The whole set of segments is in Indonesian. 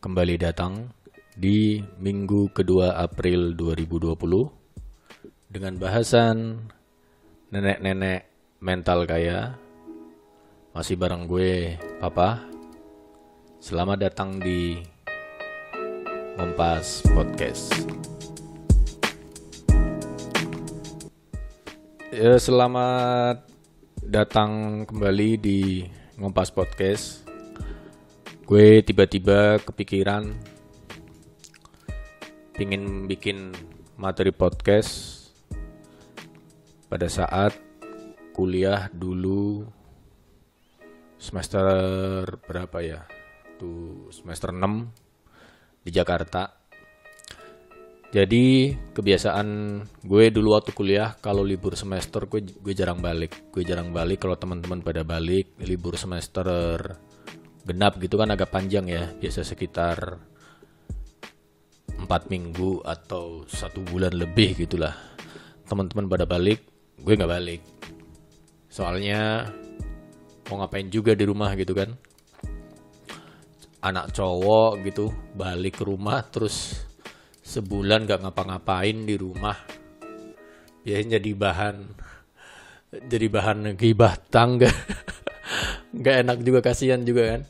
kembali datang di minggu kedua April 2020 dengan bahasan nenek-nenek mental kaya. Masih bareng gue, Papa. Selamat datang di Ngompas Podcast. Ya, selamat datang kembali di Ngompas Podcast. Gue tiba-tiba kepikiran pingin bikin materi podcast pada saat kuliah dulu semester berapa ya? Tuh semester 6 di Jakarta. Jadi kebiasaan gue dulu waktu kuliah kalau libur semester gue gue jarang balik. Gue jarang balik kalau teman-teman pada balik libur semester genap gitu kan agak panjang ya. Biasa sekitar empat minggu atau satu bulan lebih gitulah. Teman-teman pada balik, gue nggak balik. Soalnya mau ngapain juga di rumah gitu kan. Anak cowok gitu balik ke rumah terus sebulan gak ngapa-ngapain di rumah biasanya jadi bahan jadi bahan gibah tangga nggak enak juga kasihan juga kan.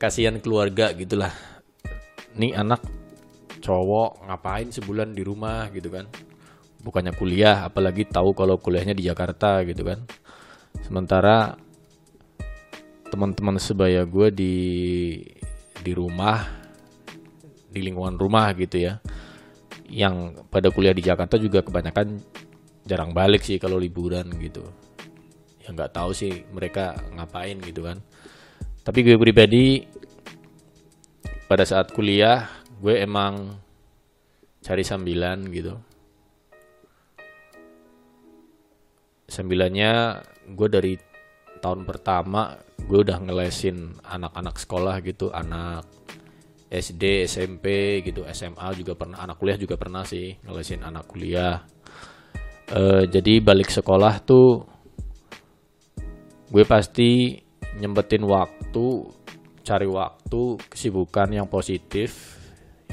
Kasihan keluarga gitulah. Nih anak cowok ngapain sebulan di rumah gitu kan. Bukannya kuliah apalagi tahu kalau kuliahnya di Jakarta gitu kan. Sementara teman-teman sebaya gue di di rumah di lingkungan rumah gitu ya. Yang pada kuliah di Jakarta juga kebanyakan jarang balik sih kalau liburan gitu ya nggak tahu sih mereka ngapain gitu kan tapi gue pribadi pada saat kuliah gue emang cari sambilan gitu sambilannya gue dari tahun pertama gue udah ngelesin anak-anak sekolah gitu anak SD, SMP gitu, SMA juga pernah, anak kuliah juga pernah sih ngelesin anak kuliah. E, jadi balik sekolah tuh gue pasti nyempetin waktu, cari waktu kesibukan yang positif,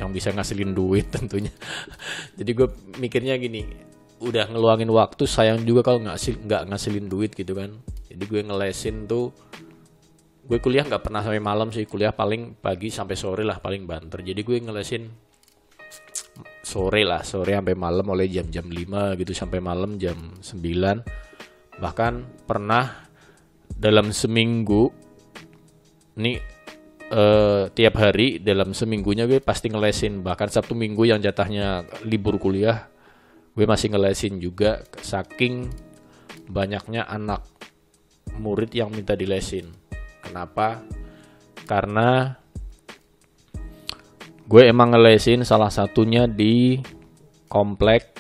yang bisa ngasilin duit tentunya. jadi gue mikirnya gini, udah ngeluangin waktu, sayang juga kalau nggak nggak ngasilin duit gitu kan. Jadi gue ngelesin tuh gue kuliah nggak pernah sampai malam sih kuliah paling pagi sampai sore lah paling banter jadi gue ngelesin sore lah sore sampai malam oleh jam-jam 5 gitu sampai malam jam 9 bahkan pernah dalam seminggu nih eh, tiap hari dalam seminggunya gue pasti ngelesin bahkan sabtu minggu yang jatahnya libur kuliah gue masih ngelesin juga saking banyaknya anak murid yang minta dilesin Kenapa? Karena gue emang ngelesin salah satunya di komplek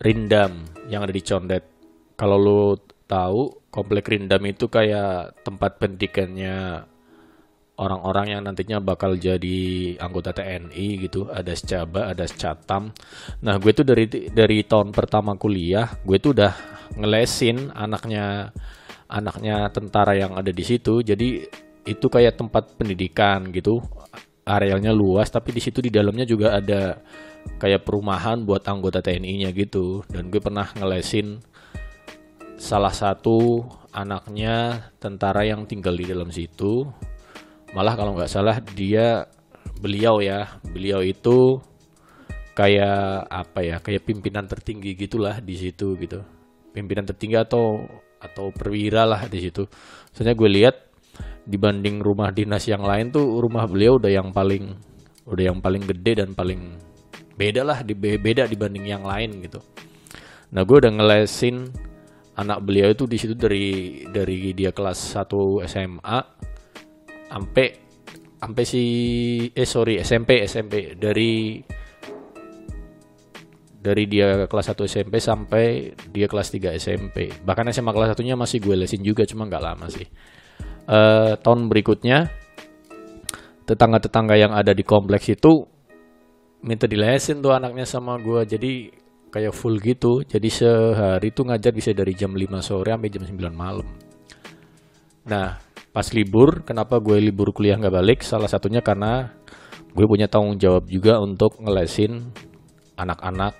Rindam yang ada di Condet. Kalau lo tahu, komplek Rindam itu kayak tempat pendidikannya orang-orang yang nantinya bakal jadi anggota TNI gitu. Ada secaba ada secatam nah gue tuh dari dari tahun pertama kuliah gue tuh udah ngelesin anaknya anaknya tentara yang ada di situ. Jadi itu kayak tempat pendidikan gitu. Arealnya luas tapi di situ di dalamnya juga ada kayak perumahan buat anggota TNI-nya gitu. Dan gue pernah ngelesin salah satu anaknya tentara yang tinggal di dalam situ malah kalau nggak salah dia beliau ya beliau itu kayak apa ya kayak pimpinan tertinggi gitulah di situ gitu pimpinan tertinggi atau atau perwira lah di situ. Soalnya gue lihat dibanding rumah dinas yang lain tuh rumah beliau udah yang paling udah yang paling gede dan paling beda lah di beda dibanding yang lain gitu. Nah gue udah ngelesin anak beliau itu di situ dari dari dia kelas 1 SMA sampai sampai si eh sorry SMP SMP dari dari dia kelas 1 SMP sampai dia kelas 3 SMP. Bahkan SMA kelas satunya masih gue lesin juga, cuma nggak lama sih. Uh, tahun berikutnya, tetangga-tetangga yang ada di kompleks itu minta dilesin tuh anaknya sama gue. Jadi kayak full gitu. Jadi sehari tuh ngajar bisa dari jam 5 sore sampai jam 9 malam. Nah, pas libur kenapa gue libur kuliah nggak balik salah satunya karena gue punya tanggung jawab juga untuk ngelesin anak-anak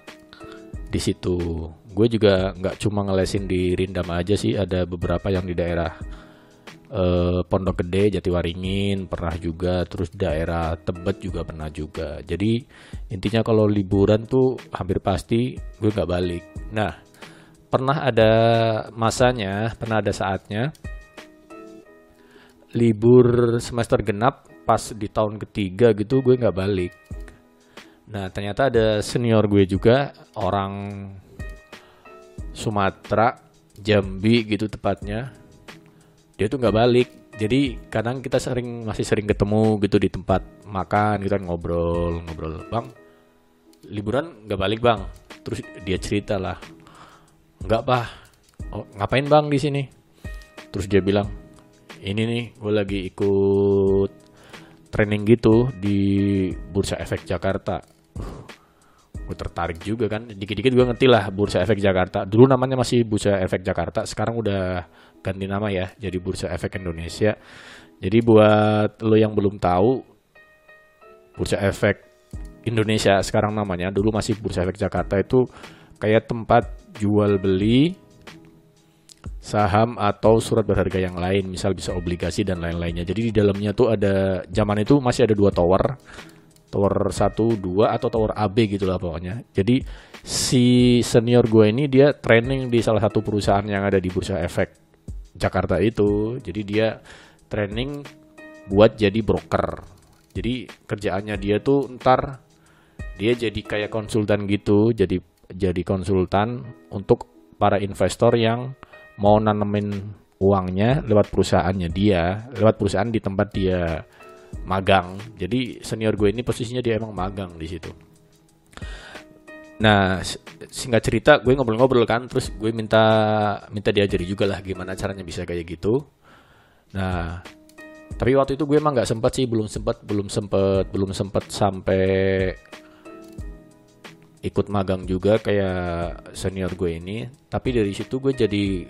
di situ gue juga nggak cuma ngelesin di Rindam aja sih ada beberapa yang di daerah eh, Pondok Gede Jatiwaringin pernah juga. Terus daerah Tebet juga pernah juga. Jadi intinya kalau liburan tuh hampir pasti gue nggak balik. Nah pernah ada masanya pernah ada saatnya libur semester genap pas di tahun ketiga gitu gue nggak balik. Nah ternyata ada senior gue juga orang Sumatera, Jambi gitu tepatnya. Dia tuh nggak balik. Jadi kadang kita sering masih sering ketemu gitu di tempat makan kita ngobrol ngobrol. Bang liburan nggak balik bang. Terus dia cerita lah nggak pak. Oh, ngapain bang di sini? Terus dia bilang ini nih gue lagi ikut training gitu di Bursa Efek Jakarta. Gue tertarik juga kan. Dikit-dikit gue ngerti lah Bursa Efek Jakarta. Dulu namanya masih Bursa Efek Jakarta sekarang udah ganti nama ya jadi Bursa Efek Indonesia. Jadi buat lo yang belum tahu Bursa Efek Indonesia sekarang namanya dulu masih Bursa Efek Jakarta itu kayak tempat jual beli saham atau surat berharga yang lain misal bisa obligasi dan lain-lainnya. Jadi di dalamnya tuh ada zaman itu masih ada dua tower tower 1, 2 atau tower AB gitu lah pokoknya. Jadi si senior gue ini dia training di salah satu perusahaan yang ada di Bursa Efek Jakarta itu. Jadi dia training buat jadi broker. Jadi kerjaannya dia tuh ntar dia jadi kayak konsultan gitu, jadi jadi konsultan untuk para investor yang mau nanemin uangnya lewat perusahaannya dia, lewat perusahaan di tempat dia magang. Jadi senior gue ini posisinya dia emang magang di situ. Nah, singkat cerita gue ngobrol-ngobrol kan, terus gue minta minta diajari juga lah gimana caranya bisa kayak gitu. Nah, tapi waktu itu gue emang nggak sempat sih, belum sempat, belum sempat, belum sempat sampai ikut magang juga kayak senior gue ini. Tapi dari situ gue jadi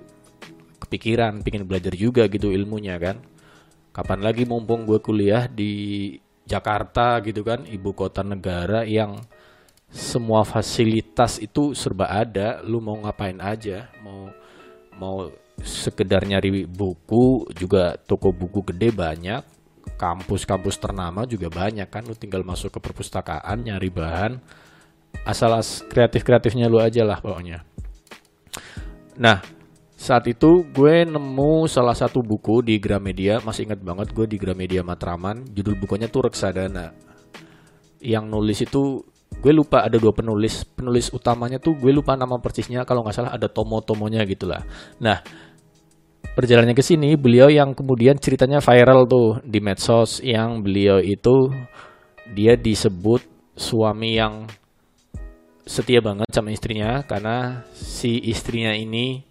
kepikiran, pingin belajar juga gitu ilmunya kan kapan lagi mumpung gue kuliah di Jakarta gitu kan ibu kota negara yang semua fasilitas itu serba ada lu mau ngapain aja mau mau sekedar nyari buku juga toko buku gede banyak kampus-kampus ternama juga banyak kan lu tinggal masuk ke perpustakaan nyari bahan asal kreatif-kreatifnya lu aja lah pokoknya nah saat itu gue nemu salah satu buku di Gramedia, masih ingat banget gue di Gramedia Matraman, judul bukunya tuh Reksadana. Yang nulis itu gue lupa ada dua penulis, penulis utamanya tuh gue lupa nama persisnya kalau nggak salah ada tomo-tomonya gitulah. Nah, perjalanannya ke sini beliau yang kemudian ceritanya viral tuh di medsos yang beliau itu dia disebut suami yang setia banget sama istrinya karena si istrinya ini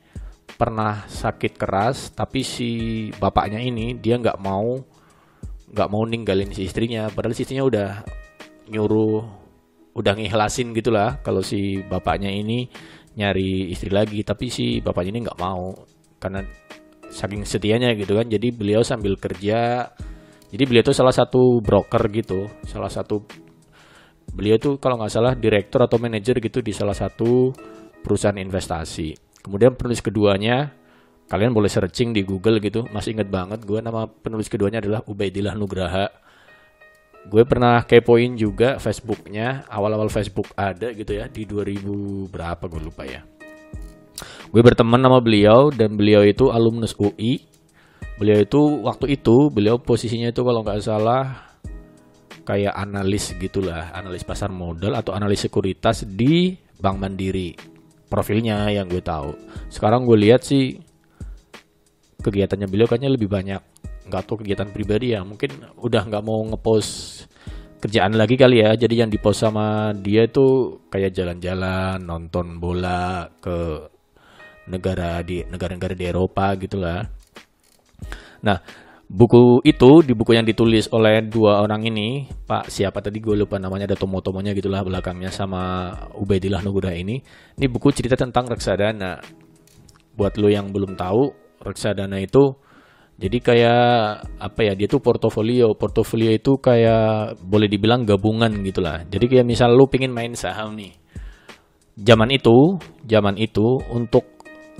pernah sakit keras tapi si bapaknya ini dia nggak mau nggak mau ninggalin si istrinya padahal si istrinya udah nyuruh udah ngihlasin gitulah. Kalau si bapaknya ini nyari istri lagi tapi si bapaknya ini nggak mau. Karena saking setianya gitu kan. Jadi beliau sambil kerja. Jadi beliau itu salah satu broker gitu. Salah satu beliau tuh kalau nggak salah direktur atau manajer gitu di salah satu perusahaan investasi. Kemudian penulis keduanya, kalian boleh searching di Google gitu. Masih inget banget gue nama penulis keduanya adalah Ubaidillah Nugraha. Gue pernah kepoin juga Facebooknya, awal-awal Facebook ada gitu ya, di 2000 berapa gue lupa ya. Gue berteman sama beliau dan beliau itu alumnus UI. Beliau itu waktu itu beliau posisinya itu kalau nggak salah kayak analis gitulah, analis pasar modal atau analis sekuritas di Bank Mandiri profilnya yang gue tahu. Sekarang gue lihat sih kegiatannya beliau kayaknya lebih banyak nggak tahu kegiatan pribadi ya. Mungkin udah nggak mau ngepost kerjaan lagi kali ya. Jadi yang dipost sama dia itu kayak jalan-jalan nonton bola ke negara di negara-negara di Eropa gitulah. Nah buku itu di buku yang ditulis oleh dua orang ini Pak siapa tadi gue lupa namanya ada tomo-tomonya gitulah belakangnya sama Ubaidillah Nugraha ini. Ini buku cerita tentang reksadana. Buat lo yang belum tahu reksadana itu Jadi kayak apa ya? Dia tuh portofolio. Portofolio itu kayak boleh dibilang gabungan gitulah. Jadi kayak misal lu pingin main saham nih. Zaman itu, zaman itu untuk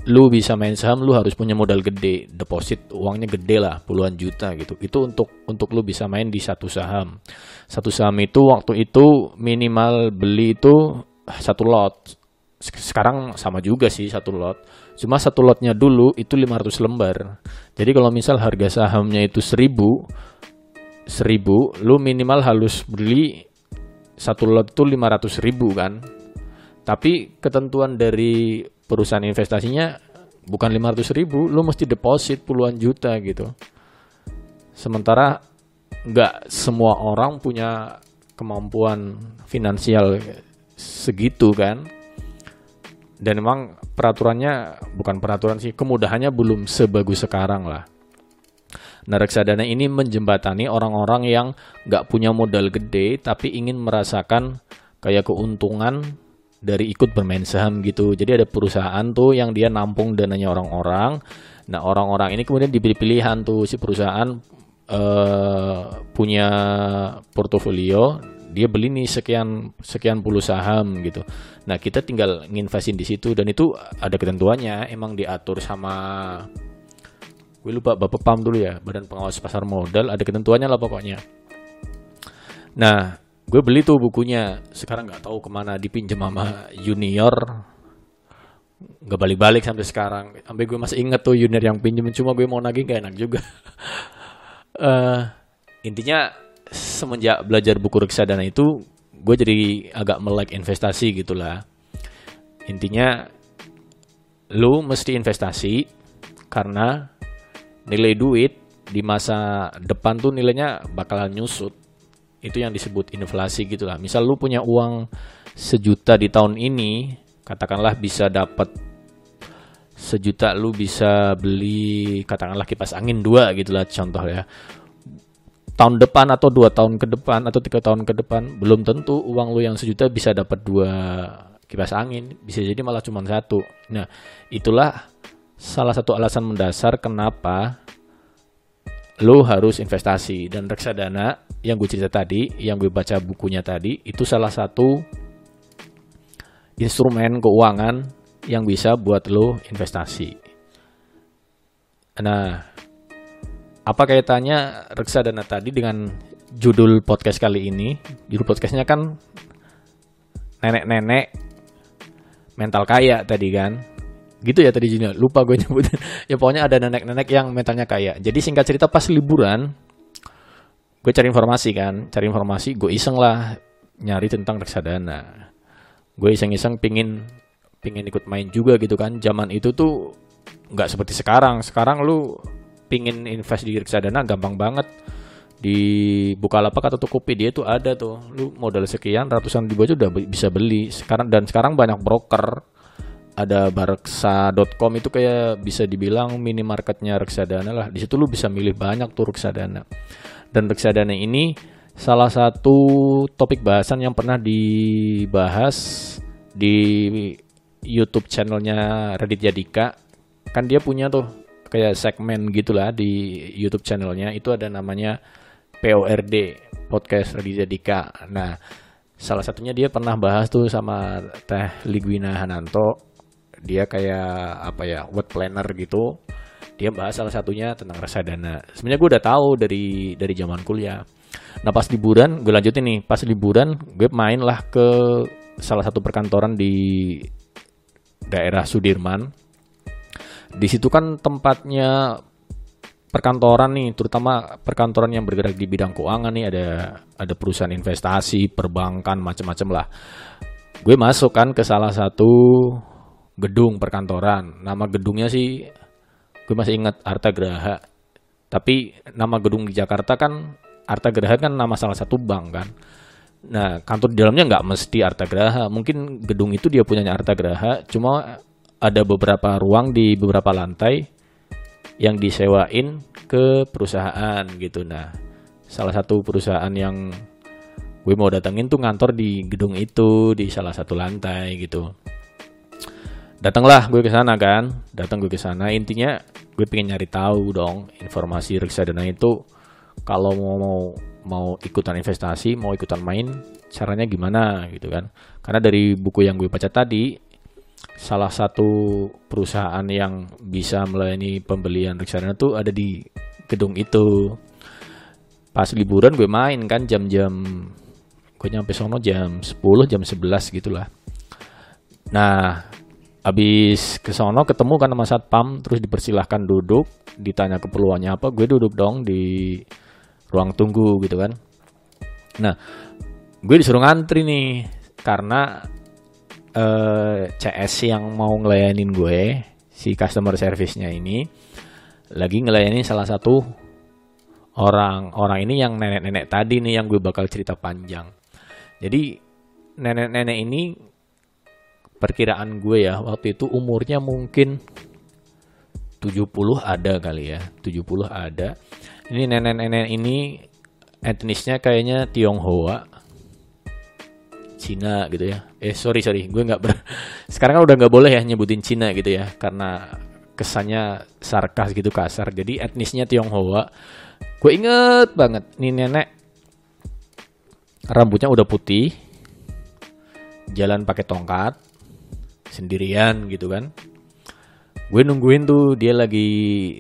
lu bisa main saham lu harus punya modal gede, deposit uangnya gede lah, puluhan juta gitu. Itu untuk untuk lu bisa main di satu saham. Satu saham itu waktu itu minimal beli itu satu lot. Sekarang sama juga sih satu lot Cuma satu lotnya dulu itu 500 lembar. Jadi kalau misal harga sahamnya itu 1000 1000, lu minimal harus beli satu lot itu 500 ribu kan. Tapi ketentuan dari perusahaan investasinya bukan 500 ribu, lu mesti deposit puluhan juta gitu. Sementara nggak semua orang punya kemampuan finansial segitu kan dan memang peraturannya bukan peraturan sih kemudahannya belum sebagus sekarang lah Nah reksadana ini menjembatani orang-orang yang nggak punya modal gede tapi ingin merasakan kayak keuntungan dari ikut bermain saham gitu. Jadi ada perusahaan tuh yang dia nampung dananya orang-orang. Nah orang-orang ini kemudian diberi pilihan tuh si perusahaan uh, punya portofolio dia beli nih sekian sekian puluh saham gitu. Nah kita tinggal nginvestin di situ dan itu ada ketentuannya. Emang diatur sama gue lupa bapak pam dulu ya badan pengawas pasar modal ada ketentuannya lah pokoknya. Nah gue beli tuh bukunya. Sekarang nggak tahu ke mana dipinjam sama junior. Nggak balik-balik sampai sekarang. Sampai gue masih inget tuh junior yang pinjam cuma gue mau nagih gak enak juga. Uh, intinya semenjak belajar buku reksadana itu gue jadi agak melek investasi gitulah. Intinya lu mesti investasi karena nilai duit di masa depan tuh nilainya bakalan nyusut. Itu yang disebut inflasi gitulah. Misal lu punya uang sejuta di tahun ini katakanlah bisa dapat sejuta lu bisa beli katakanlah kipas angin dua gitulah contoh ya tahun depan atau dua tahun ke depan atau tiga tahun ke depan belum tentu uang lu yang sejuta bisa dapat dua kipas angin. Bisa jadi malah cuma satu. Nah itulah salah satu alasan mendasar kenapa lu harus investasi. Dan reksadana yang gue cerita tadi yang gue baca bukunya tadi itu salah satu instrumen keuangan yang bisa buat lo investasi. Nah apa kaitannya reksadana tadi dengan judul podcast kali ini? Judul podcastnya kan nenek-nenek mental kaya tadi kan. Gitu ya tadi judulnya. Lupa gue nyebut. ya pokoknya ada nenek-nenek yang mentalnya kaya. Jadi singkat cerita pas liburan gue cari informasi kan, cari informasi, gue iseng lah nyari tentang reksadana. Gue iseng-iseng pingin pingin ikut main juga gitu kan. Zaman itu tuh nggak seperti sekarang. Sekarang lu pingin invest di reksadana gampang banget. Di Bukalapak atau Tokopedia itu ada tuh. Lu modal sekian ratusan ribu aja udah bisa beli. Sekarang dan sekarang banyak broker. Ada bareksa.com itu kayak bisa dibilang minimarketnya reksadana lah. Di situ lu bisa milih banyak tuh reksadana dan reksadana ini salah satu topik bahasan yang pernah dibahas di YouTube channelnya Raditya Dika. Kan dia punya tuh kayak segmen gitulah di YouTube channelnya itu ada namanya PORD podcast Raditya Dika. Nah, salah satunya dia pernah bahas tuh sama Teh Ligwina Hananto. Dia kayak apa ya, word planner gitu. Dia bahas salah satunya tentang reksadana. Sebenarnya gue udah tahu dari dari zaman kuliah. Nah pas liburan, gue lanjutin nih. Pas liburan, gue main lah ke salah satu perkantoran di daerah Sudirman di situ kan tempatnya perkantoran nih, terutama perkantoran yang bergerak di bidang keuangan nih ada ada perusahaan investasi, perbankan, macam-macam lah. Gue masuk kan ke salah satu gedung perkantoran. Nama gedungnya sih gue masih ingat Arta Graha. Tapi nama gedung di Jakarta kan Arta Graha kan nama salah satu bank kan. Nah, kantor di dalamnya nggak mesti Arta Graha. Mungkin gedung itu dia punyanya Arta Graha, cuma ada beberapa ruang di beberapa lantai yang disewain ke perusahaan gitu. Nah, salah satu perusahaan yang gue mau datengin tuh ngantor di gedung itu di salah satu lantai gitu. Datanglah gue ke sana kan, datang gue ke sana. Intinya gue pengen nyari tahu dong informasi reksadana itu kalau mau mau mau ikutan investasi mau ikutan main caranya gimana gitu kan karena dari buku yang gue baca tadi salah satu perusahaan yang bisa melayani pembelian reksadana tuh ada di gedung itu pas liburan gue main kan jam-jam gue nyampe sono jam 10 jam 11 gitulah nah Abis ke sono ketemu kan sama satpam, terus dipersilahkan duduk, ditanya keperluannya apa, gue duduk dong di ruang tunggu gitu kan. Nah, gue disuruh ngantri nih karena eh, CS yang mau ngelayanin gue, si customer service-nya ini lagi ngelayanin salah satu orang. Orang ini yang nenek-nenek tadi nih yang gue bakal cerita panjang. Jadi nenek-nenek ini perkiraan gue ya waktu itu umurnya mungkin 70 ada kali ya 70 ada. Ini nenek-nenek ini etnisnya kayaknya Tionghoa Cina gitu ya. Eh sorry sorry. Gue nggak ber sekarang kan udah nggak boleh ya nyebutin Cina gitu ya karena kesannya sarkas gitu kasar. Jadi etnisnya Tionghoa. Gue inget banget nih nenek. Rambutnya udah putih. Jalan pakai tongkat. Sendirian gitu kan. Gue nungguin tuh dia lagi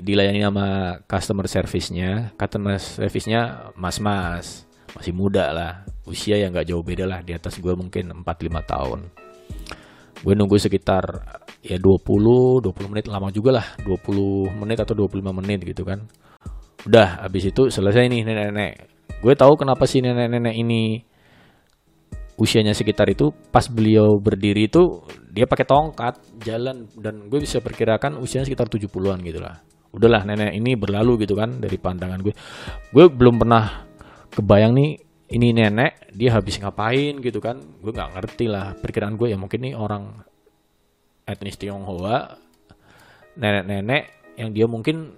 dilayani sama customer service-nya. Customer service-nya mas-mas. Masih muda lah usia yang gak jauh beda lah di atas gue mungkin 4-5 tahun gue nunggu sekitar ya 20 20 menit lama juga lah 20 menit atau 25 menit gitu kan udah habis itu selesai nih nenek-nenek gue tahu kenapa sih nenek-nenek ini usianya sekitar itu pas beliau berdiri itu dia pakai tongkat jalan dan gue bisa perkirakan usianya sekitar 70-an gitu lah. Udahlah nenek ini berlalu gitu kan dari pandangan gue. Gue belum pernah kebayang nih ini nenek dia habis ngapain gitu kan. Gue nggak ngerti lah. Perkiraan gue ya mungkin nih orang etnis Tionghoa nenek-nenek yang dia mungkin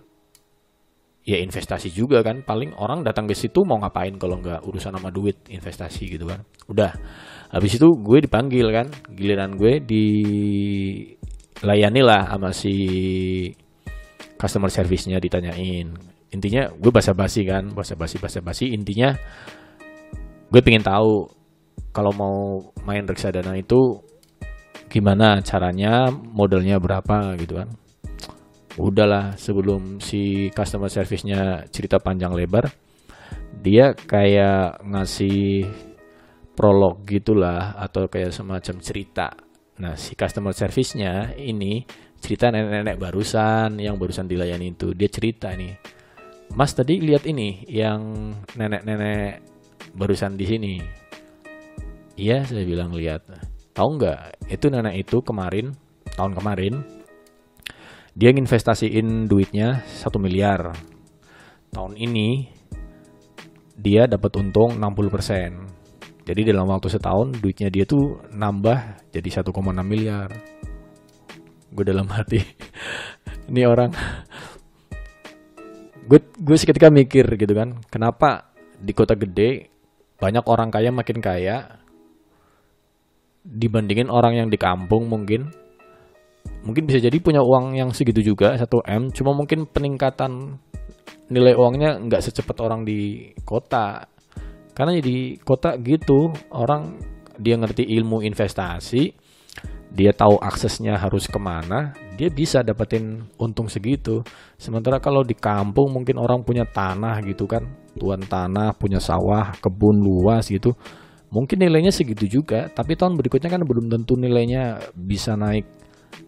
ya investasi juga kan. Paling orang datang ke situ mau ngapain kalau nggak urusan sama duit investasi gitu kan. Udah habis itu gue dipanggil kan. Giliran gue di lah sama si customer service-nya ditanyain. Intinya gue basa-basi kan basa-basi basa-basi. Intinya gue pengen tahu kalau mau main reksadana itu gimana caranya modalnya berapa gitu kan. Udahlah sebelum si customer service-nya cerita panjang lebar dia kayak ngasih prolog gitulah atau kayak semacam cerita. Nah si customer service-nya ini cerita nenek-nenek barusan yang barusan dilayani itu. Dia cerita nih mas tadi lihat ini yang nenek-nenek barusan di sini. Iya saya bilang lihat tahu nggak? Itu nenek itu kemarin tahun kemarin dia nginvestasiin duitnya satu miliar. Tahun ini dia dapat untung 60% jadi dalam waktu setahun duitnya dia tuh nambah jadi 1,6 miliar. Gue dalam hati ini orang. Gue gue seketika mikir gitu kan kenapa di kota gede banyak orang kaya makin kaya. Dibandingin orang yang di kampung mungkin. Mungkin bisa jadi punya uang yang segitu juga 1 m. Cuma mungkin peningkatan nilai uangnya nggak secepat orang di kota. Karena di kota gitu orang dia ngerti ilmu investasi dia tahu aksesnya harus ke mana dia bisa dapetin untung segitu. Sementara kalau di kampung mungkin orang punya tanah gitu kan tuan tanah punya sawah kebun luas gitu mungkin nilainya segitu juga. Tapi tahun berikutnya kan belum tentu nilainya bisa naik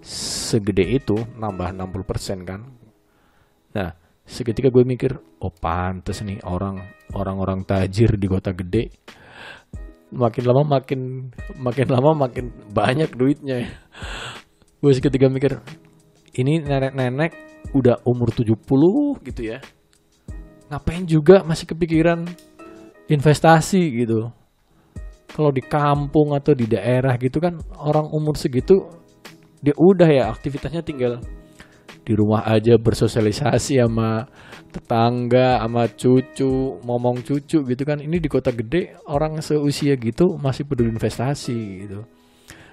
segede itu nambah 60% kan. Nah seketika gue mikir oh pantes nih orang orang-orang tajir di kota gede makin lama makin makin lama makin banyak duitnya. Gue seketika mikir ini nenek-nenek udah umur 70 gitu ya. Ngapain juga masih kepikiran investasi gitu? Kalau di kampung atau di daerah gitu kan orang umur segitu dia udah ya aktivitasnya tinggal di rumah aja bersosialisasi sama tetangga sama cucu ngomong cucu gitu kan. Ini di kota gede orang seusia gitu masih peduli investasi gitu.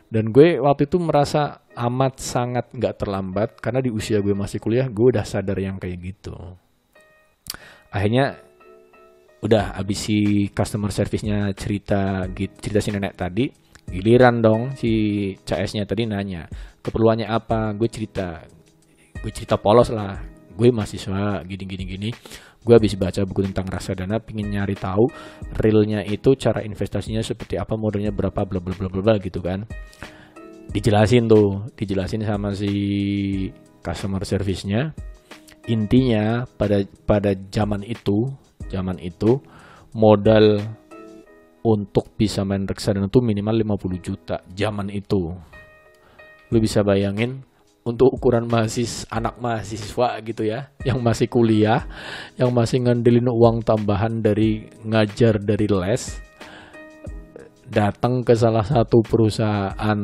Dan gue waktu itu merasa amat sangat nggak terlambat karena di usia gue masih kuliah gue udah sadar yang kayak gitu. Akhirnya udah abis si customer service-nya cerita cerita si nenek tadi, giliran dong si CS-nya tadi nanya keperluannya apa, gue cerita, gue cerita polos lah, gue mahasiswa gini gini gini, gue habis baca buku tentang reksadana pingin nyari tahu realnya itu cara investasinya seperti apa modalnya berapa bla bla bla bla gitu kan. Dijelasin tuh. Dijelasin sama si customer service-nya. Intinya pada pada zaman itu zaman itu modal untuk bisa main reksadana itu minimal 50 juta zaman itu. Lu bisa bayangin untuk ukuran mahasiswa anak mahasiswa gitu ya yang masih kuliah yang masih ngandelin uang tambahan dari ngajar dari les datang ke salah satu perusahaan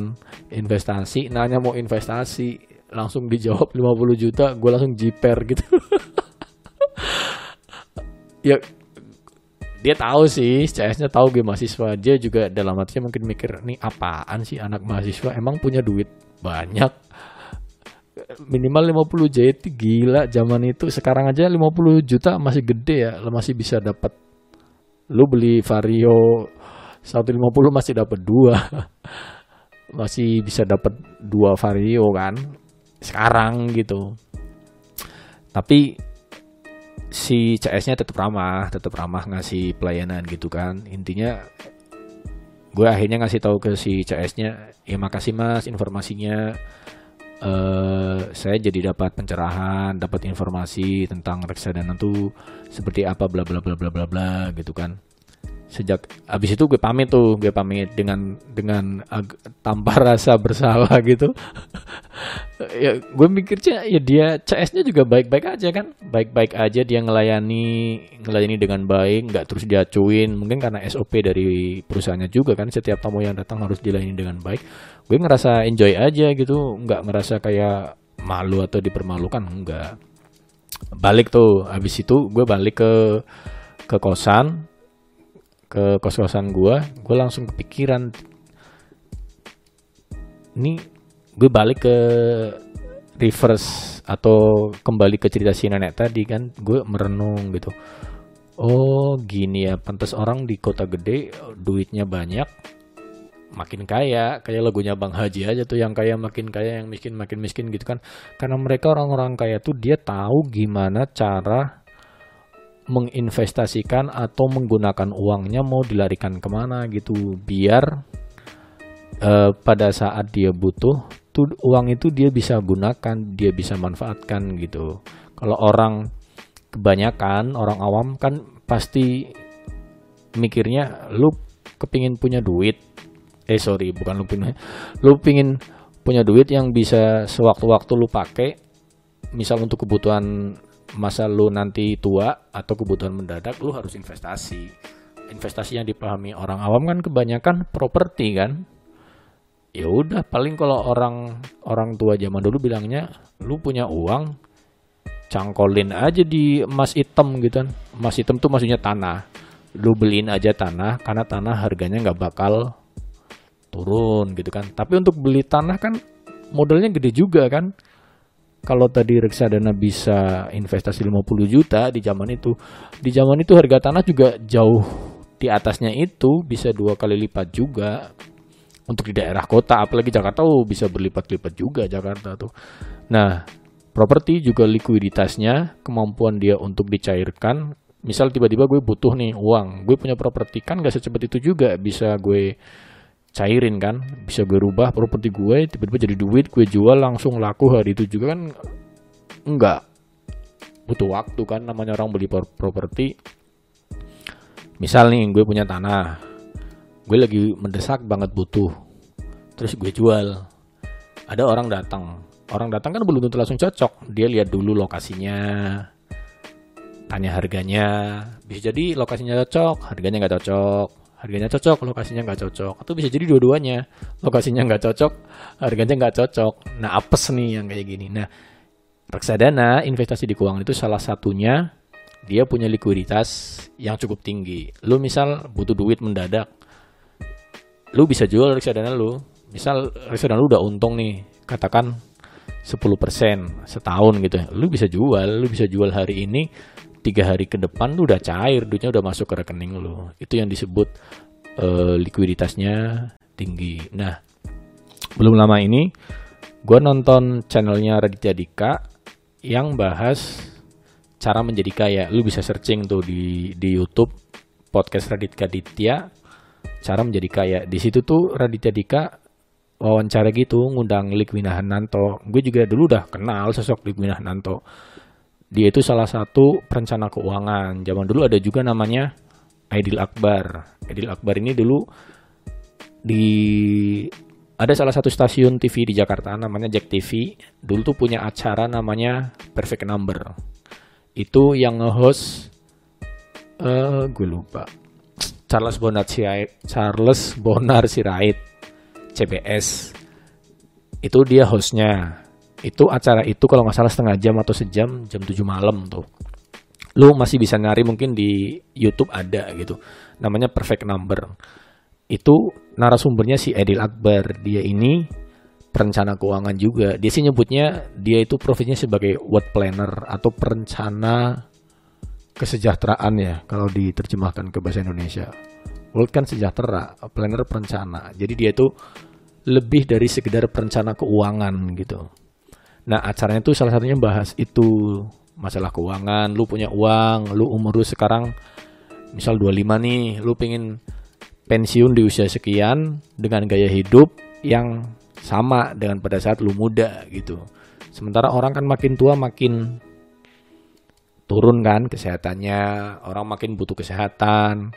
investasi nanya mau investasi langsung dijawab 50 juta gue langsung jiper gitu. Ya dia tahu sih CS-nya tahu gue mahasiswa dia juga dalam hatinya mungkin mikir nih apaan sih anak mahasiswa? Emang punya duit banyak minimal 50 JT gila zaman itu. Sekarang aja 50 juta masih gede ya. Masih bisa dapat. Lu beli Vario 150 masih dapat dua. Masih bisa dapat dua Vario kan. Sekarang gitu. Tapi si CS-nya tetap ramah tetap ramah ngasih pelayanan gitu kan. Intinya gue akhirnya ngasih tahu ke si CS-nya ya makasih mas informasinya uh, saya jadi dapat pencerahan, dapat informasi tentang reksadana itu seperti apa bla bla bla bla bla bla gitu kan. Sejak abis itu gue pamit tuh, gue pamit dengan dengan ag- tanpa rasa bersalah gitu. ya gue mikirnya ya dia CS-nya juga baik-baik aja kan, baik-baik aja dia ngelayani ngelayani dengan baik, nggak terus diacuin. Mungkin karena SOP dari perusahaannya juga kan, setiap tamu yang datang harus dilayani dengan baik gue ngerasa enjoy aja gitu nggak ngerasa kayak malu atau dipermalukan enggak balik tuh habis itu gue balik ke ke kosan ke kos kosan gue gue langsung kepikiran ini gue balik ke reverse atau kembali ke cerita si nenek tadi kan gue merenung gitu. Oh gini ya pantas orang di kota gede duitnya banyak makin kaya kayak lagunya Bang Haji aja tuh yang kaya makin kaya yang miskin makin miskin gitu kan. Karena mereka orang-orang kaya tuh dia tahu gimana cara menginvestasikan atau menggunakan uangnya mau dilarikan ke mana gitu. Biar uh, pada saat dia butuh tuh uang itu dia bisa gunakan dia bisa manfaatkan gitu. Kalau orang kebanyakan orang awam kan pasti mikirnya lu kepingin punya duit. Eh sorry bukan lu pingin lu pingin punya duit yang bisa sewaktu-waktu lu pakai misal untuk kebutuhan masa lu nanti tua atau kebutuhan mendadak lu harus investasi investasi yang dipahami orang awam kan kebanyakan properti kan ya udah paling kalau orang orang tua zaman dulu bilangnya lu punya uang cangkolin aja di emas hitam gitu kan emas hitam tuh maksudnya tanah lu beliin aja tanah karena tanah harganya nggak bakal turun gitu kan. Tapi untuk beli tanah kan modalnya gede juga kan. Kalau tadi reksadana bisa investasi 50 juta di zaman itu, di zaman itu harga tanah juga jauh di atasnya itu bisa dua kali lipat juga untuk di daerah kota apalagi Jakarta oh bisa berlipat-lipat juga Jakarta tuh. Nah, properti juga likuiditasnya, kemampuan dia untuk dicairkan. Misal tiba-tiba gue butuh nih uang, gue punya properti kan gak secepat itu juga bisa gue cairin kan bisa gue rubah properti gue tiba-tiba jadi duit gue jual langsung laku hari itu juga kan enggak. Butuh waktu kan namanya orang beli properti. Misal nih gue punya tanah gue lagi mendesak banget butuh terus gue jual. Ada orang datang orang datang kan belum tentu langsung cocok dia lihat dulu lokasinya tanya harganya bisa jadi lokasinya cocok harganya nggak cocok harganya cocok, lokasinya nggak cocok. Atau bisa jadi dua-duanya, lokasinya nggak cocok, harganya nggak cocok. Nah, apes nih yang kayak gini. Nah, reksadana investasi di keuangan itu salah satunya dia punya likuiditas yang cukup tinggi. Lu misal butuh duit mendadak, lu bisa jual reksadana lu, misal restoran lu udah untung nih katakan 10% setahun gitu ya. lu bisa jual lu bisa jual hari ini tiga hari ke depan lu udah cair duitnya udah masuk ke rekening lu. Itu yang disebut uh, likuiditasnya tinggi. Nah belum lama ini gue nonton channelnya Raditya Dika yang bahas cara menjadi kaya. Lu bisa searching tuh di di YouTube podcast Raditya Ditya cara menjadi kaya. Di situ tuh Raditya Dika wawancara gitu ngundang Likwina Hananto gue juga dulu udah kenal sosok Likwina Hananto dia itu salah satu perencana keuangan. Zaman dulu ada juga namanya Aidil Akbar. Aidil Akbar ini dulu di ada salah satu stasiun TV di Jakarta namanya Jack TV dulu tuh punya acara namanya Perfect Number. Itu yang nge-host uh, gue lupa. Charles Bonar Sirait Charles Bonar Sirait CBS itu dia hostnya itu acara itu kalau nggak salah setengah jam atau sejam jam 7 malam tuh lu masih bisa nyari mungkin di YouTube ada gitu namanya Perfect Number itu narasumbernya si Edil Akbar. Dia ini perencana keuangan juga. Dia sih nyebutnya dia itu profesinya sebagai word planner atau perencana kesejahteraan ya kalau diterjemahkan ke bahasa Indonesia. World kan sejahtera, planner perencana. Jadi dia itu lebih dari sekedar perencana keuangan gitu. Nah acaranya itu salah satunya bahas itu masalah keuangan. Lu punya uang, lu umur lu sekarang misal 25 nih, lu pengen pensiun di usia sekian dengan gaya hidup yang sama dengan pada saat lu muda gitu. Sementara orang kan makin tua makin turun kan kesehatannya, orang makin butuh kesehatan,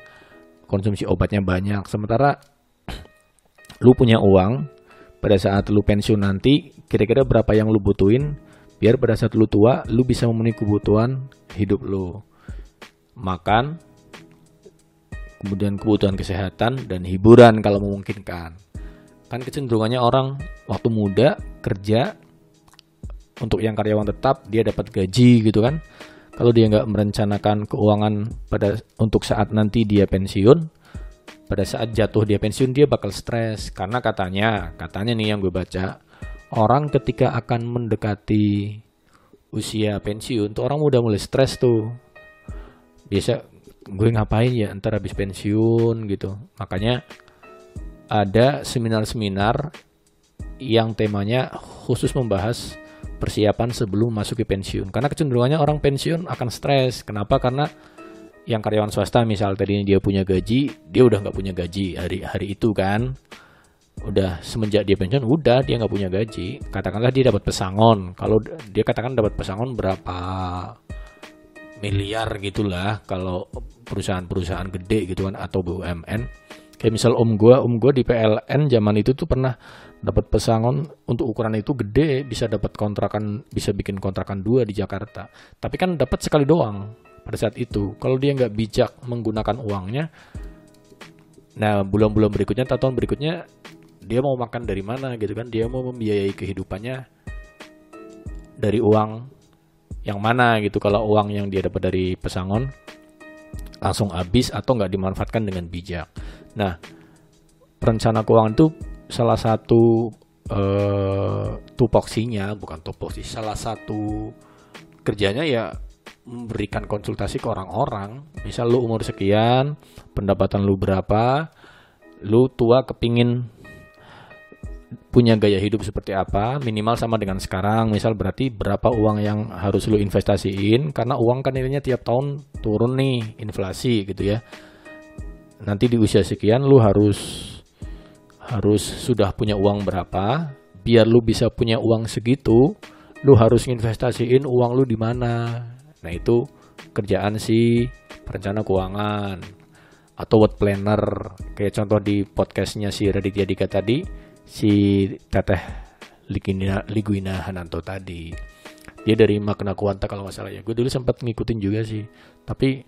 konsumsi obatnya banyak. Sementara lu punya uang, pada saat lu pensiun nanti, kira-kira berapa yang lu butuhin, biar pada saat lu tua, lu bisa memenuhi kebutuhan hidup lu. Makan, kemudian kebutuhan kesehatan dan hiburan kalau memungkinkan. Kan kecenderungannya orang waktu muda kerja untuk yang karyawan tetap dia dapat gaji gitu kan. Kalau dia nggak merencanakan keuangan pada untuk saat nanti dia pensiun, pada saat jatuh dia pensiun dia bakal stres karena katanya katanya nih yang gue baca orang ketika akan mendekati usia pensiun tuh orang muda mulai stres tuh. Biasa gue ngapain ya ntar habis pensiun gitu. Makanya ada seminar-seminar yang temanya khusus membahas persiapan sebelum masuk ke pensiun. Karena kecenderungannya orang pensiun akan stres. Kenapa? Karena yang karyawan swasta misal tadi dia punya gaji dia udah nggak punya gaji hari hari itu kan udah semenjak dia pensiun udah dia nggak punya gaji. Katakanlah dia dapat pesangon. Kalau dia katakan dapat pesangon berapa miliar gitulah kalau perusahaan-perusahaan gede gitu kan atau BUMN kayak misal om gua om gua di PLN zaman itu tuh pernah dapat pesangon untuk ukuran itu gede bisa dapat kontrakan bisa bikin kontrakan dua di Jakarta. Tapi kan dapat sekali doang pada saat itu. Kalau dia nggak bijak menggunakan uangnya nah bulan-bulan berikutnya atau tahun berikutnya dia mau makan dari mana gitu kan dia mau membiayai kehidupannya dari uang yang mana gitu kalau uang yang dia dapat dari pesangon langsung habis atau nggak dimanfaatkan dengan bijak. Nah, perencana keuangan itu salah satu uh, tupoksinya, bukan tupoksi, salah satu kerjanya ya memberikan konsultasi ke orang-orang. Misal lu umur sekian, pendapatan lu berapa, lu tua kepingin punya gaya hidup seperti apa minimal sama dengan sekarang. Misal berarti berapa uang yang harus lu investasiin? Karena uang kan nilainya tiap tahun turun nih inflasi gitu ya. Nanti di usia sekian lu harus harus sudah punya uang berapa? Biar lu bisa punya uang segitu lu harus investasiin uang lu di mana? Nah itu kerjaan si perencana keuangan atau what planner. Kayak contoh di podcastnya si Raditya Dika tadi si teteh Liguina, Liguina Hananto tadi. Dia dari makna kuanta kalau nggak salah ya. Gue dulu sempat ngikutin juga sih. Tapi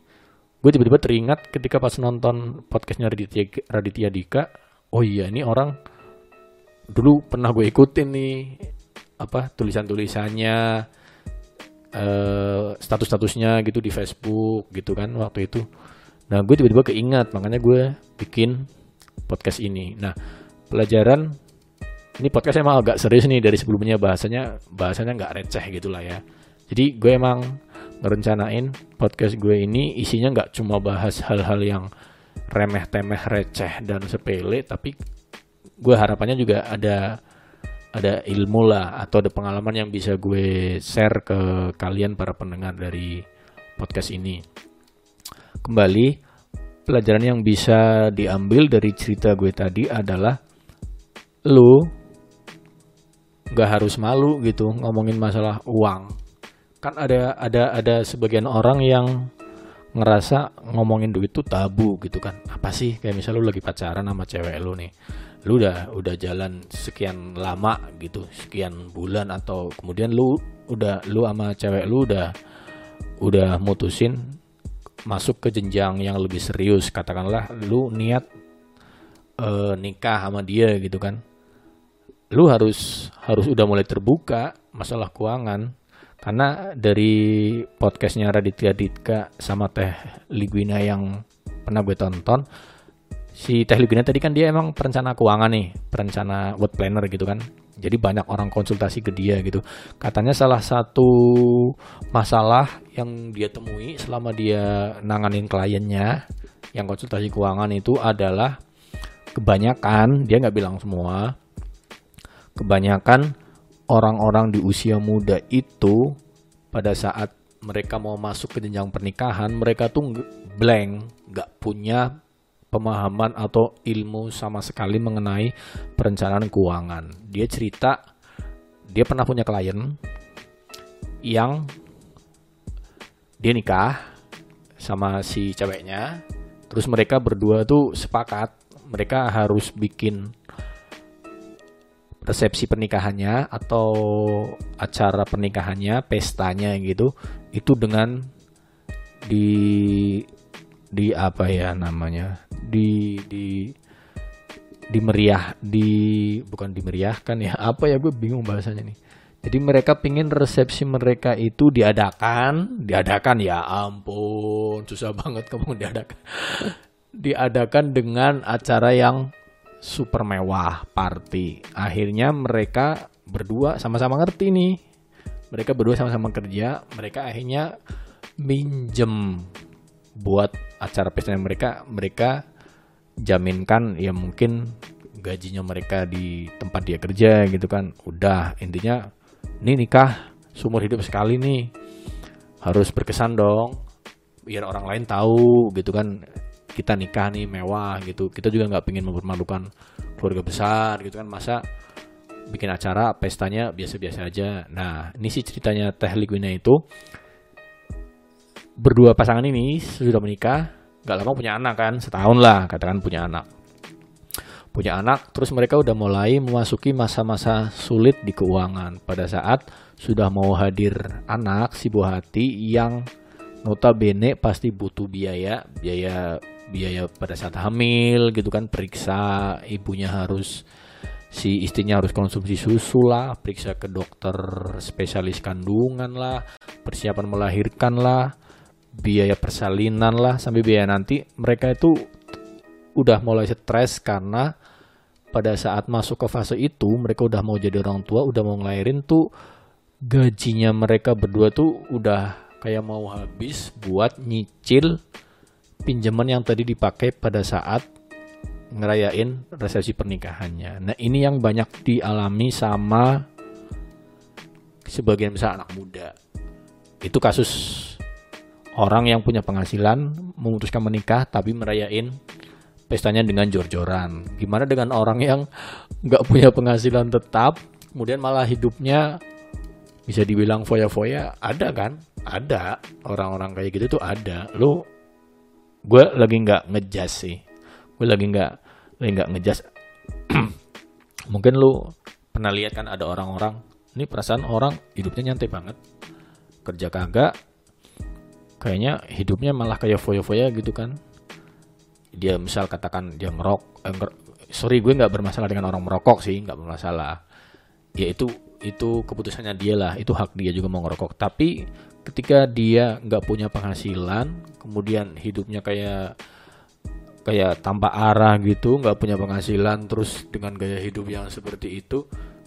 gue tiba-tiba teringat ketika pas nonton podcastnya Raditya, Raditya Dika oh iya ini orang dulu pernah gue ikutin nih apa tulisan-tulisannya uh, status-statusnya gitu di Facebook gitu kan waktu itu. Nah gue tiba-tiba keingat makanya gue bikin podcast ini. Nah pelajaran ini podcast emang agak serius nih dari sebelumnya bahasanya bahasanya nggak receh gitulah ya. Jadi gue emang ngerencanain podcast gue ini isinya nggak cuma bahas hal-hal yang remeh temeh receh dan sepele tapi gue harapannya juga ada ada ilmu lah atau ada pengalaman yang bisa gue share ke kalian para pendengar dari podcast ini. Kembali pelajaran yang bisa diambil dari cerita gue tadi adalah lu nggak harus malu gitu ngomongin masalah uang. Kan ada ada ada sebagian orang yang ngerasa ngomongin duit tuh tabu gitu kan. Apa sih? Kayak misalnya lu lagi pacaran sama cewek lu nih. Lu udah udah jalan sekian lama gitu sekian bulan atau kemudian lu udah lu sama cewek lu udah udah mutusin masuk ke jenjang yang lebih serius. Katakanlah lu niat uh, nikah sama dia gitu kan lu harus harus udah mulai terbuka masalah keuangan karena dari podcastnya Raditya Ditka sama Teh Liguina yang pernah gue tonton si Teh Liguina tadi kan dia emang perencana keuangan nih perencana world planner gitu kan jadi banyak orang konsultasi ke dia gitu. Katanya salah satu masalah yang dia temui selama dia nanganin kliennya yang konsultasi keuangan itu adalah kebanyakan dia nggak bilang semua kebanyakan orang-orang di usia muda itu pada saat mereka mau masuk ke jenjang pernikahan mereka tuh blank nggak punya pemahaman atau ilmu sama sekali mengenai perencanaan keuangan. Dia cerita dia pernah punya klien yang dia nikah sama si ceweknya. Terus mereka berdua tuh sepakat mereka harus bikin resepsi pernikahannya atau acara pernikahannya, pestanya gitu, itu dengan di di apa ya namanya di di di meriah di bukan dimeriahkan ya apa ya gue bingung bahasanya nih. Jadi mereka pingin resepsi mereka itu diadakan diadakan ya ampun susah banget kamu diadakan. Diadakan dengan acara yang super mewah party. Akhirnya mereka berdua sama-sama ngerti nih. Mereka berdua sama-sama kerja mereka akhirnya minjem buat acara pesta mereka mereka jaminkan ya mungkin gajinya mereka di tempat dia kerja gitu kan. Udah intinya ini nikah seumur hidup sekali nih. Harus berkesan dong biar orang lain tahu gitu kan kita nikah nih mewah gitu. Kita juga nggak pengen mempermalukan keluarga besar gitu kan. Masa bikin acara pestanya biasa-biasa aja. Nah ini sih ceritanya Teh Ligwina itu. Berdua pasangan ini sudah menikah, gak lama punya anak kan, setahun lah katakan punya anak. Punya anak, terus mereka udah mulai memasuki masa-masa sulit di keuangan. Pada saat sudah mau hadir anak si buah hati yang notabene pasti butuh biaya, biaya biaya pada saat hamil gitu kan, periksa ibunya harus si istrinya harus konsumsi susu lah, periksa ke dokter spesialis kandungan lah, persiapan melahirkan lah, biaya persalinan lah sampai biaya nanti. Mereka itu udah mulai stres karena pada saat masuk ke fase itu mereka udah mau jadi orang tua udah mau ngelahirin tuh gajinya mereka berdua tuh udah kayak mau habis buat nyicil pinjaman yang tadi dipakai pada saat ngerayain resepsi pernikahannya. Nah ini yang banyak dialami sama sebagian besar anak muda. Itu kasus orang yang punya penghasilan memutuskan menikah tapi merayain pestanya dengan jor-joran. Gimana dengan orang yang nggak punya penghasilan tetap, kemudian malah hidupnya bisa dibilang foya-foya? Ada kan? Ada orang-orang kayak gitu tuh ada. Lu, gue lagi nggak ngejas sih. Gue lagi nggak lagi nggak ngejas. Mungkin lu pernah lihat kan ada orang-orang. Ini perasaan orang hidupnya nyantai banget. Kerja kagak, kayaknya hidupnya malah kayak foya-foya gitu kan dia misal katakan dia ngerok eh, sorry gue nggak bermasalah dengan orang merokok sih nggak bermasalah ya itu itu keputusannya dia lah itu hak dia juga mau ngerokok tapi ketika dia nggak punya penghasilan kemudian hidupnya kayak kayak tanpa arah gitu nggak punya penghasilan terus dengan gaya hidup yang seperti itu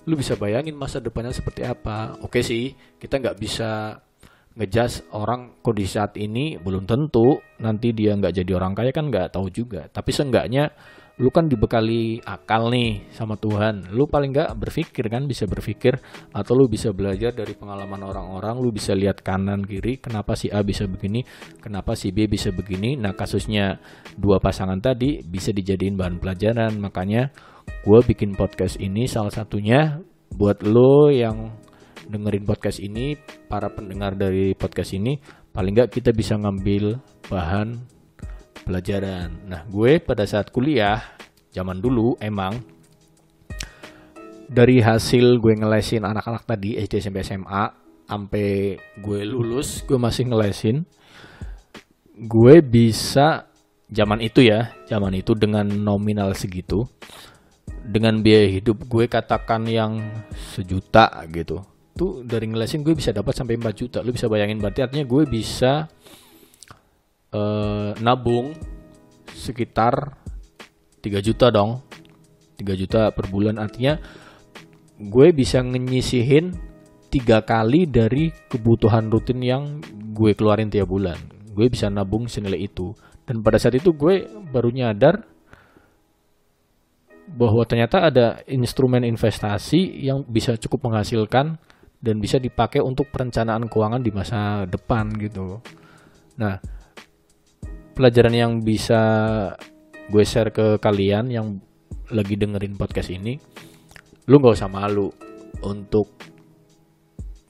lu bisa bayangin masa depannya seperti apa. Oke sih kita nggak bisa ngejas orang kondisi saat ini belum tentu nanti dia nggak jadi orang kaya kan nggak tahu juga. Tapi seenggaknya lu kan dibekali akal nih sama Tuhan. Lu paling nggak berpikir kan bisa berpikir atau lu bisa belajar dari pengalaman orang-orang lu bisa lihat kanan kiri kenapa si A bisa begini kenapa si B bisa begini. Nah kasusnya dua pasangan tadi bisa dijadiin bahan pelajaran. Makanya gue bikin podcast ini salah satunya buat lo yang dengerin podcast ini para pendengar dari podcast ini paling nggak kita bisa ngambil bahan pelajaran. Nah, gue pada saat kuliah, zaman dulu emang dari hasil gue ngelesin anak-anak tadi SD SMP SMA sampai gue lulus, gue masih ngelesin. Gue bisa zaman itu ya, zaman itu dengan nominal segitu dengan biaya hidup gue katakan yang sejuta gitu tuh dari ngelesin gue bisa dapat sampai 4 juta lu bisa bayangin berarti artinya gue bisa uh, nabung sekitar 3 juta dong. 3 juta per bulan. Artinya gue bisa nyisihin tiga kali dari kebutuhan rutin yang gue keluarin tiap bulan. Gue bisa nabung senilai itu. Dan pada saat itu gue baru nyadar bahwa ternyata ada instrumen investasi yang bisa cukup menghasilkan dan bisa dipakai untuk perencanaan keuangan di masa depan gitu. Nah, pelajaran yang bisa gue share ke kalian yang lagi dengerin podcast ini, lu nggak usah malu untuk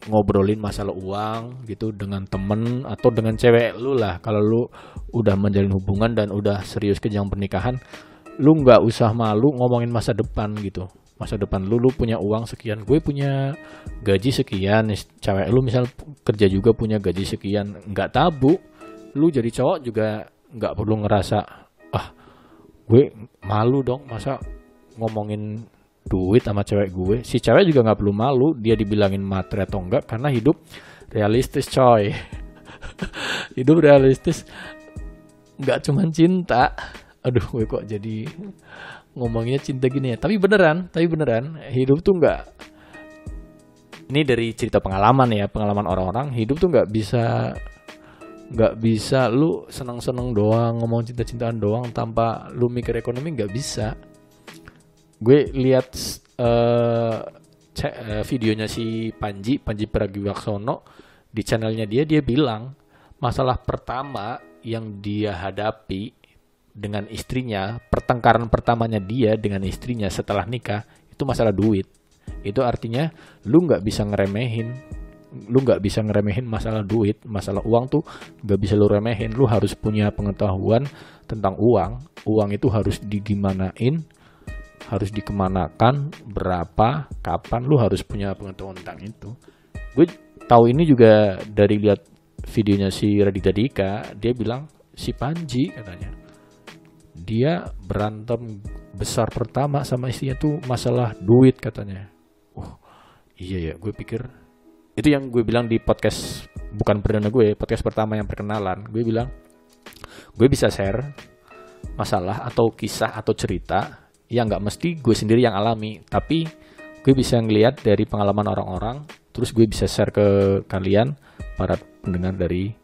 ngobrolin masalah uang gitu dengan temen atau dengan cewek lu lah. Kalau lu udah menjalin hubungan dan udah serius ke jenjang pernikahan lu nggak usah malu ngomongin masa depan gitu. Masa depan lu lu punya uang sekian gue punya gaji sekian. Cewek lu misal kerja juga punya gaji sekian nggak tabu. Lu jadi cowok juga nggak perlu ngerasa ah gue malu dong masa ngomongin duit sama cewek gue. Si cewek juga nggak perlu malu dia dibilangin materi atau enggak karena hidup realistis coy. Hidup realistis nggak cuma cinta. Aduh gue kok jadi ngomongnya cinta gini ya. Tapi beneran tapi beneran hidup tuh nggak ini dari cerita pengalaman ya pengalaman orang-orang hidup tuh nggak bisa nggak bisa. Lu seneng-seneng doang ngomong cinta-cintaan doang tanpa lu mikir ekonomi nggak bisa. Gue lihat uh, uh, videonya si Panji Panji Pragiwaksono di channelnya dia dia bilang masalah pertama yang dia hadapi dengan istrinya pertengkaran pertamanya dia dengan istrinya setelah nikah itu masalah duit. Itu artinya lu nggak bisa ngeremehin lu nggak bisa ngeremehin masalah duit masalah uang tuh nggak bisa lu remehin. Lu harus punya pengetahuan tentang uang. Uang itu harus digimanain harus dikemanakan berapa kapan. Lu harus punya pengetahuan tentang itu. Gue tahu ini juga dari lihat videonya si Radita Dika dia bilang si Panji katanya dia berantem besar pertama sama istrinya tuh masalah duit katanya. Oh iya ya, gue pikir itu yang gue bilang di podcast bukan perdana gue podcast pertama yang perkenalan gue bilang gue bisa share masalah atau kisah atau cerita yang nggak mesti gue sendiri yang alami tapi gue bisa ngeliat dari pengalaman orang-orang terus gue bisa share ke kalian para pendengar dari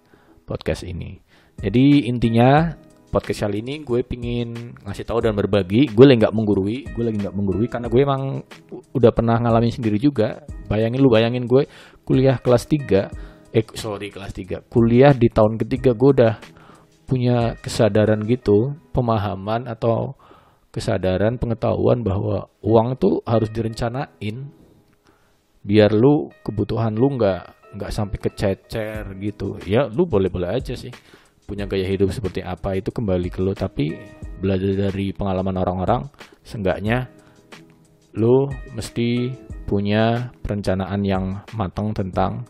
podcast ini jadi intinya podcast kali ini gue pingin ngasih tahu dan berbagi. Gue lagi nggak menggurui, gue lagi nggak menggurui karena gue emang udah pernah ngalamin sendiri juga. Bayangin lu, bayangin gue kuliah kelas 3, eh sorry kelas 3, kuliah di tahun ketiga gue udah punya kesadaran gitu, pemahaman atau kesadaran pengetahuan bahwa uang tuh harus direncanain biar lu kebutuhan lu nggak nggak sampai kececer gitu. Ya lu boleh boleh aja sih punya gaya hidup seperti apa itu kembali ke lo tapi belajar dari pengalaman orang-orang seenggaknya lo mesti punya perencanaan yang matang tentang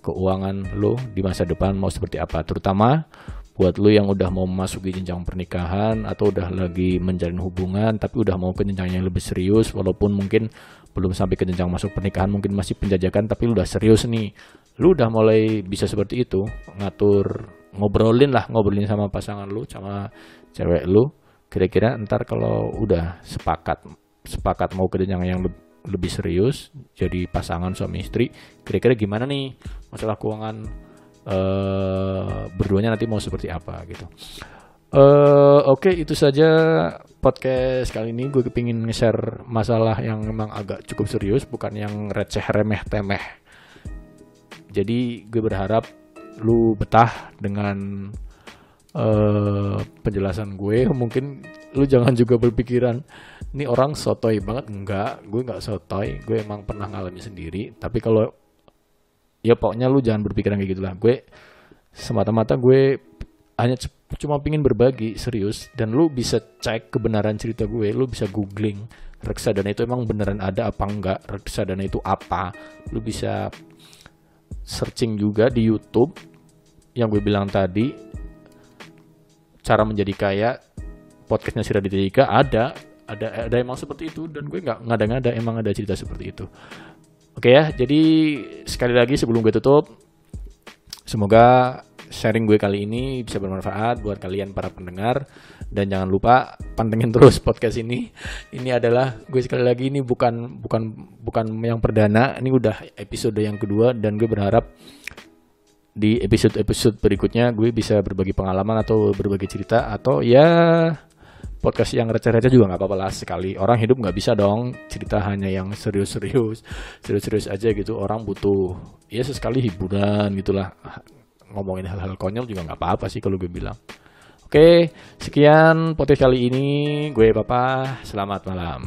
keuangan lo di masa depan mau seperti apa. Terutama buat lo yang udah mau masuk di jenjang pernikahan atau udah lagi menjalin hubungan tapi udah mau ke jenjang yang lebih serius walaupun mungkin belum sampai ke jenjang masuk pernikahan mungkin masih penjajakan tapi lu udah serius nih. Lu udah mulai bisa seperti itu ngatur ngobrolin lah ngobrolin sama pasangan lu sama cewek lu. Kira-kira ntar kalau udah sepakat sepakat mau ke jenjang yang le- lebih serius jadi pasangan suami istri kira-kira gimana nih masalah keuangan eh berduanya nanti mau seperti apa gitu. Eh oke itu saja podcast kali ini. Gue kepingin nge-share masalah yang memang agak cukup serius bukan yang receh remeh temeh. Jadi gue berharap lu betah dengan eh penjelasan gue. Mungkin lu jangan juga berpikiran ini orang sotoy banget. Enggak gue nggak sotoy. Gue emang pernah ngalami sendiri. Tapi kalau ya pokoknya lu jangan berpikiran kayak gitulah. Gue semata-mata gue hanya cuma pingin berbagi serius. Dan lu bisa cek kebenaran cerita gue lu bisa googling reksadana itu emang beneran ada apa enggak reksadana itu apa. Lu bisa searching juga di YouTube yang gue bilang tadi cara menjadi kaya podcastnya Raditya Dika ada ada ada emang seperti itu dan gue nggak ngada-ngada emang ada cerita seperti itu. Oke ya jadi sekali lagi sebelum gue tutup semoga sharing gue kali ini bisa bermanfaat buat kalian para pendengar dan jangan lupa pantengin terus podcast ini. Ini adalah gue sekali lagi ini bukan bukan bukan yang perdana ini udah episode yang kedua dan gue berharap di episode-episode berikutnya gue bisa berbagi pengalaman atau berbagi cerita atau ya podcast yang receh-receh juga nggak apa-apa lah sekali. Orang hidup nggak bisa dong cerita hanya yang serius-serius serius-serius aja gitu. Orang butuh ya sesekali hiburan gitulah. Ngomongin hal-hal konyol juga nggak apa-apa sih kalau gue bilang. Oke sekian podcast kali ini. Gue papa selamat malam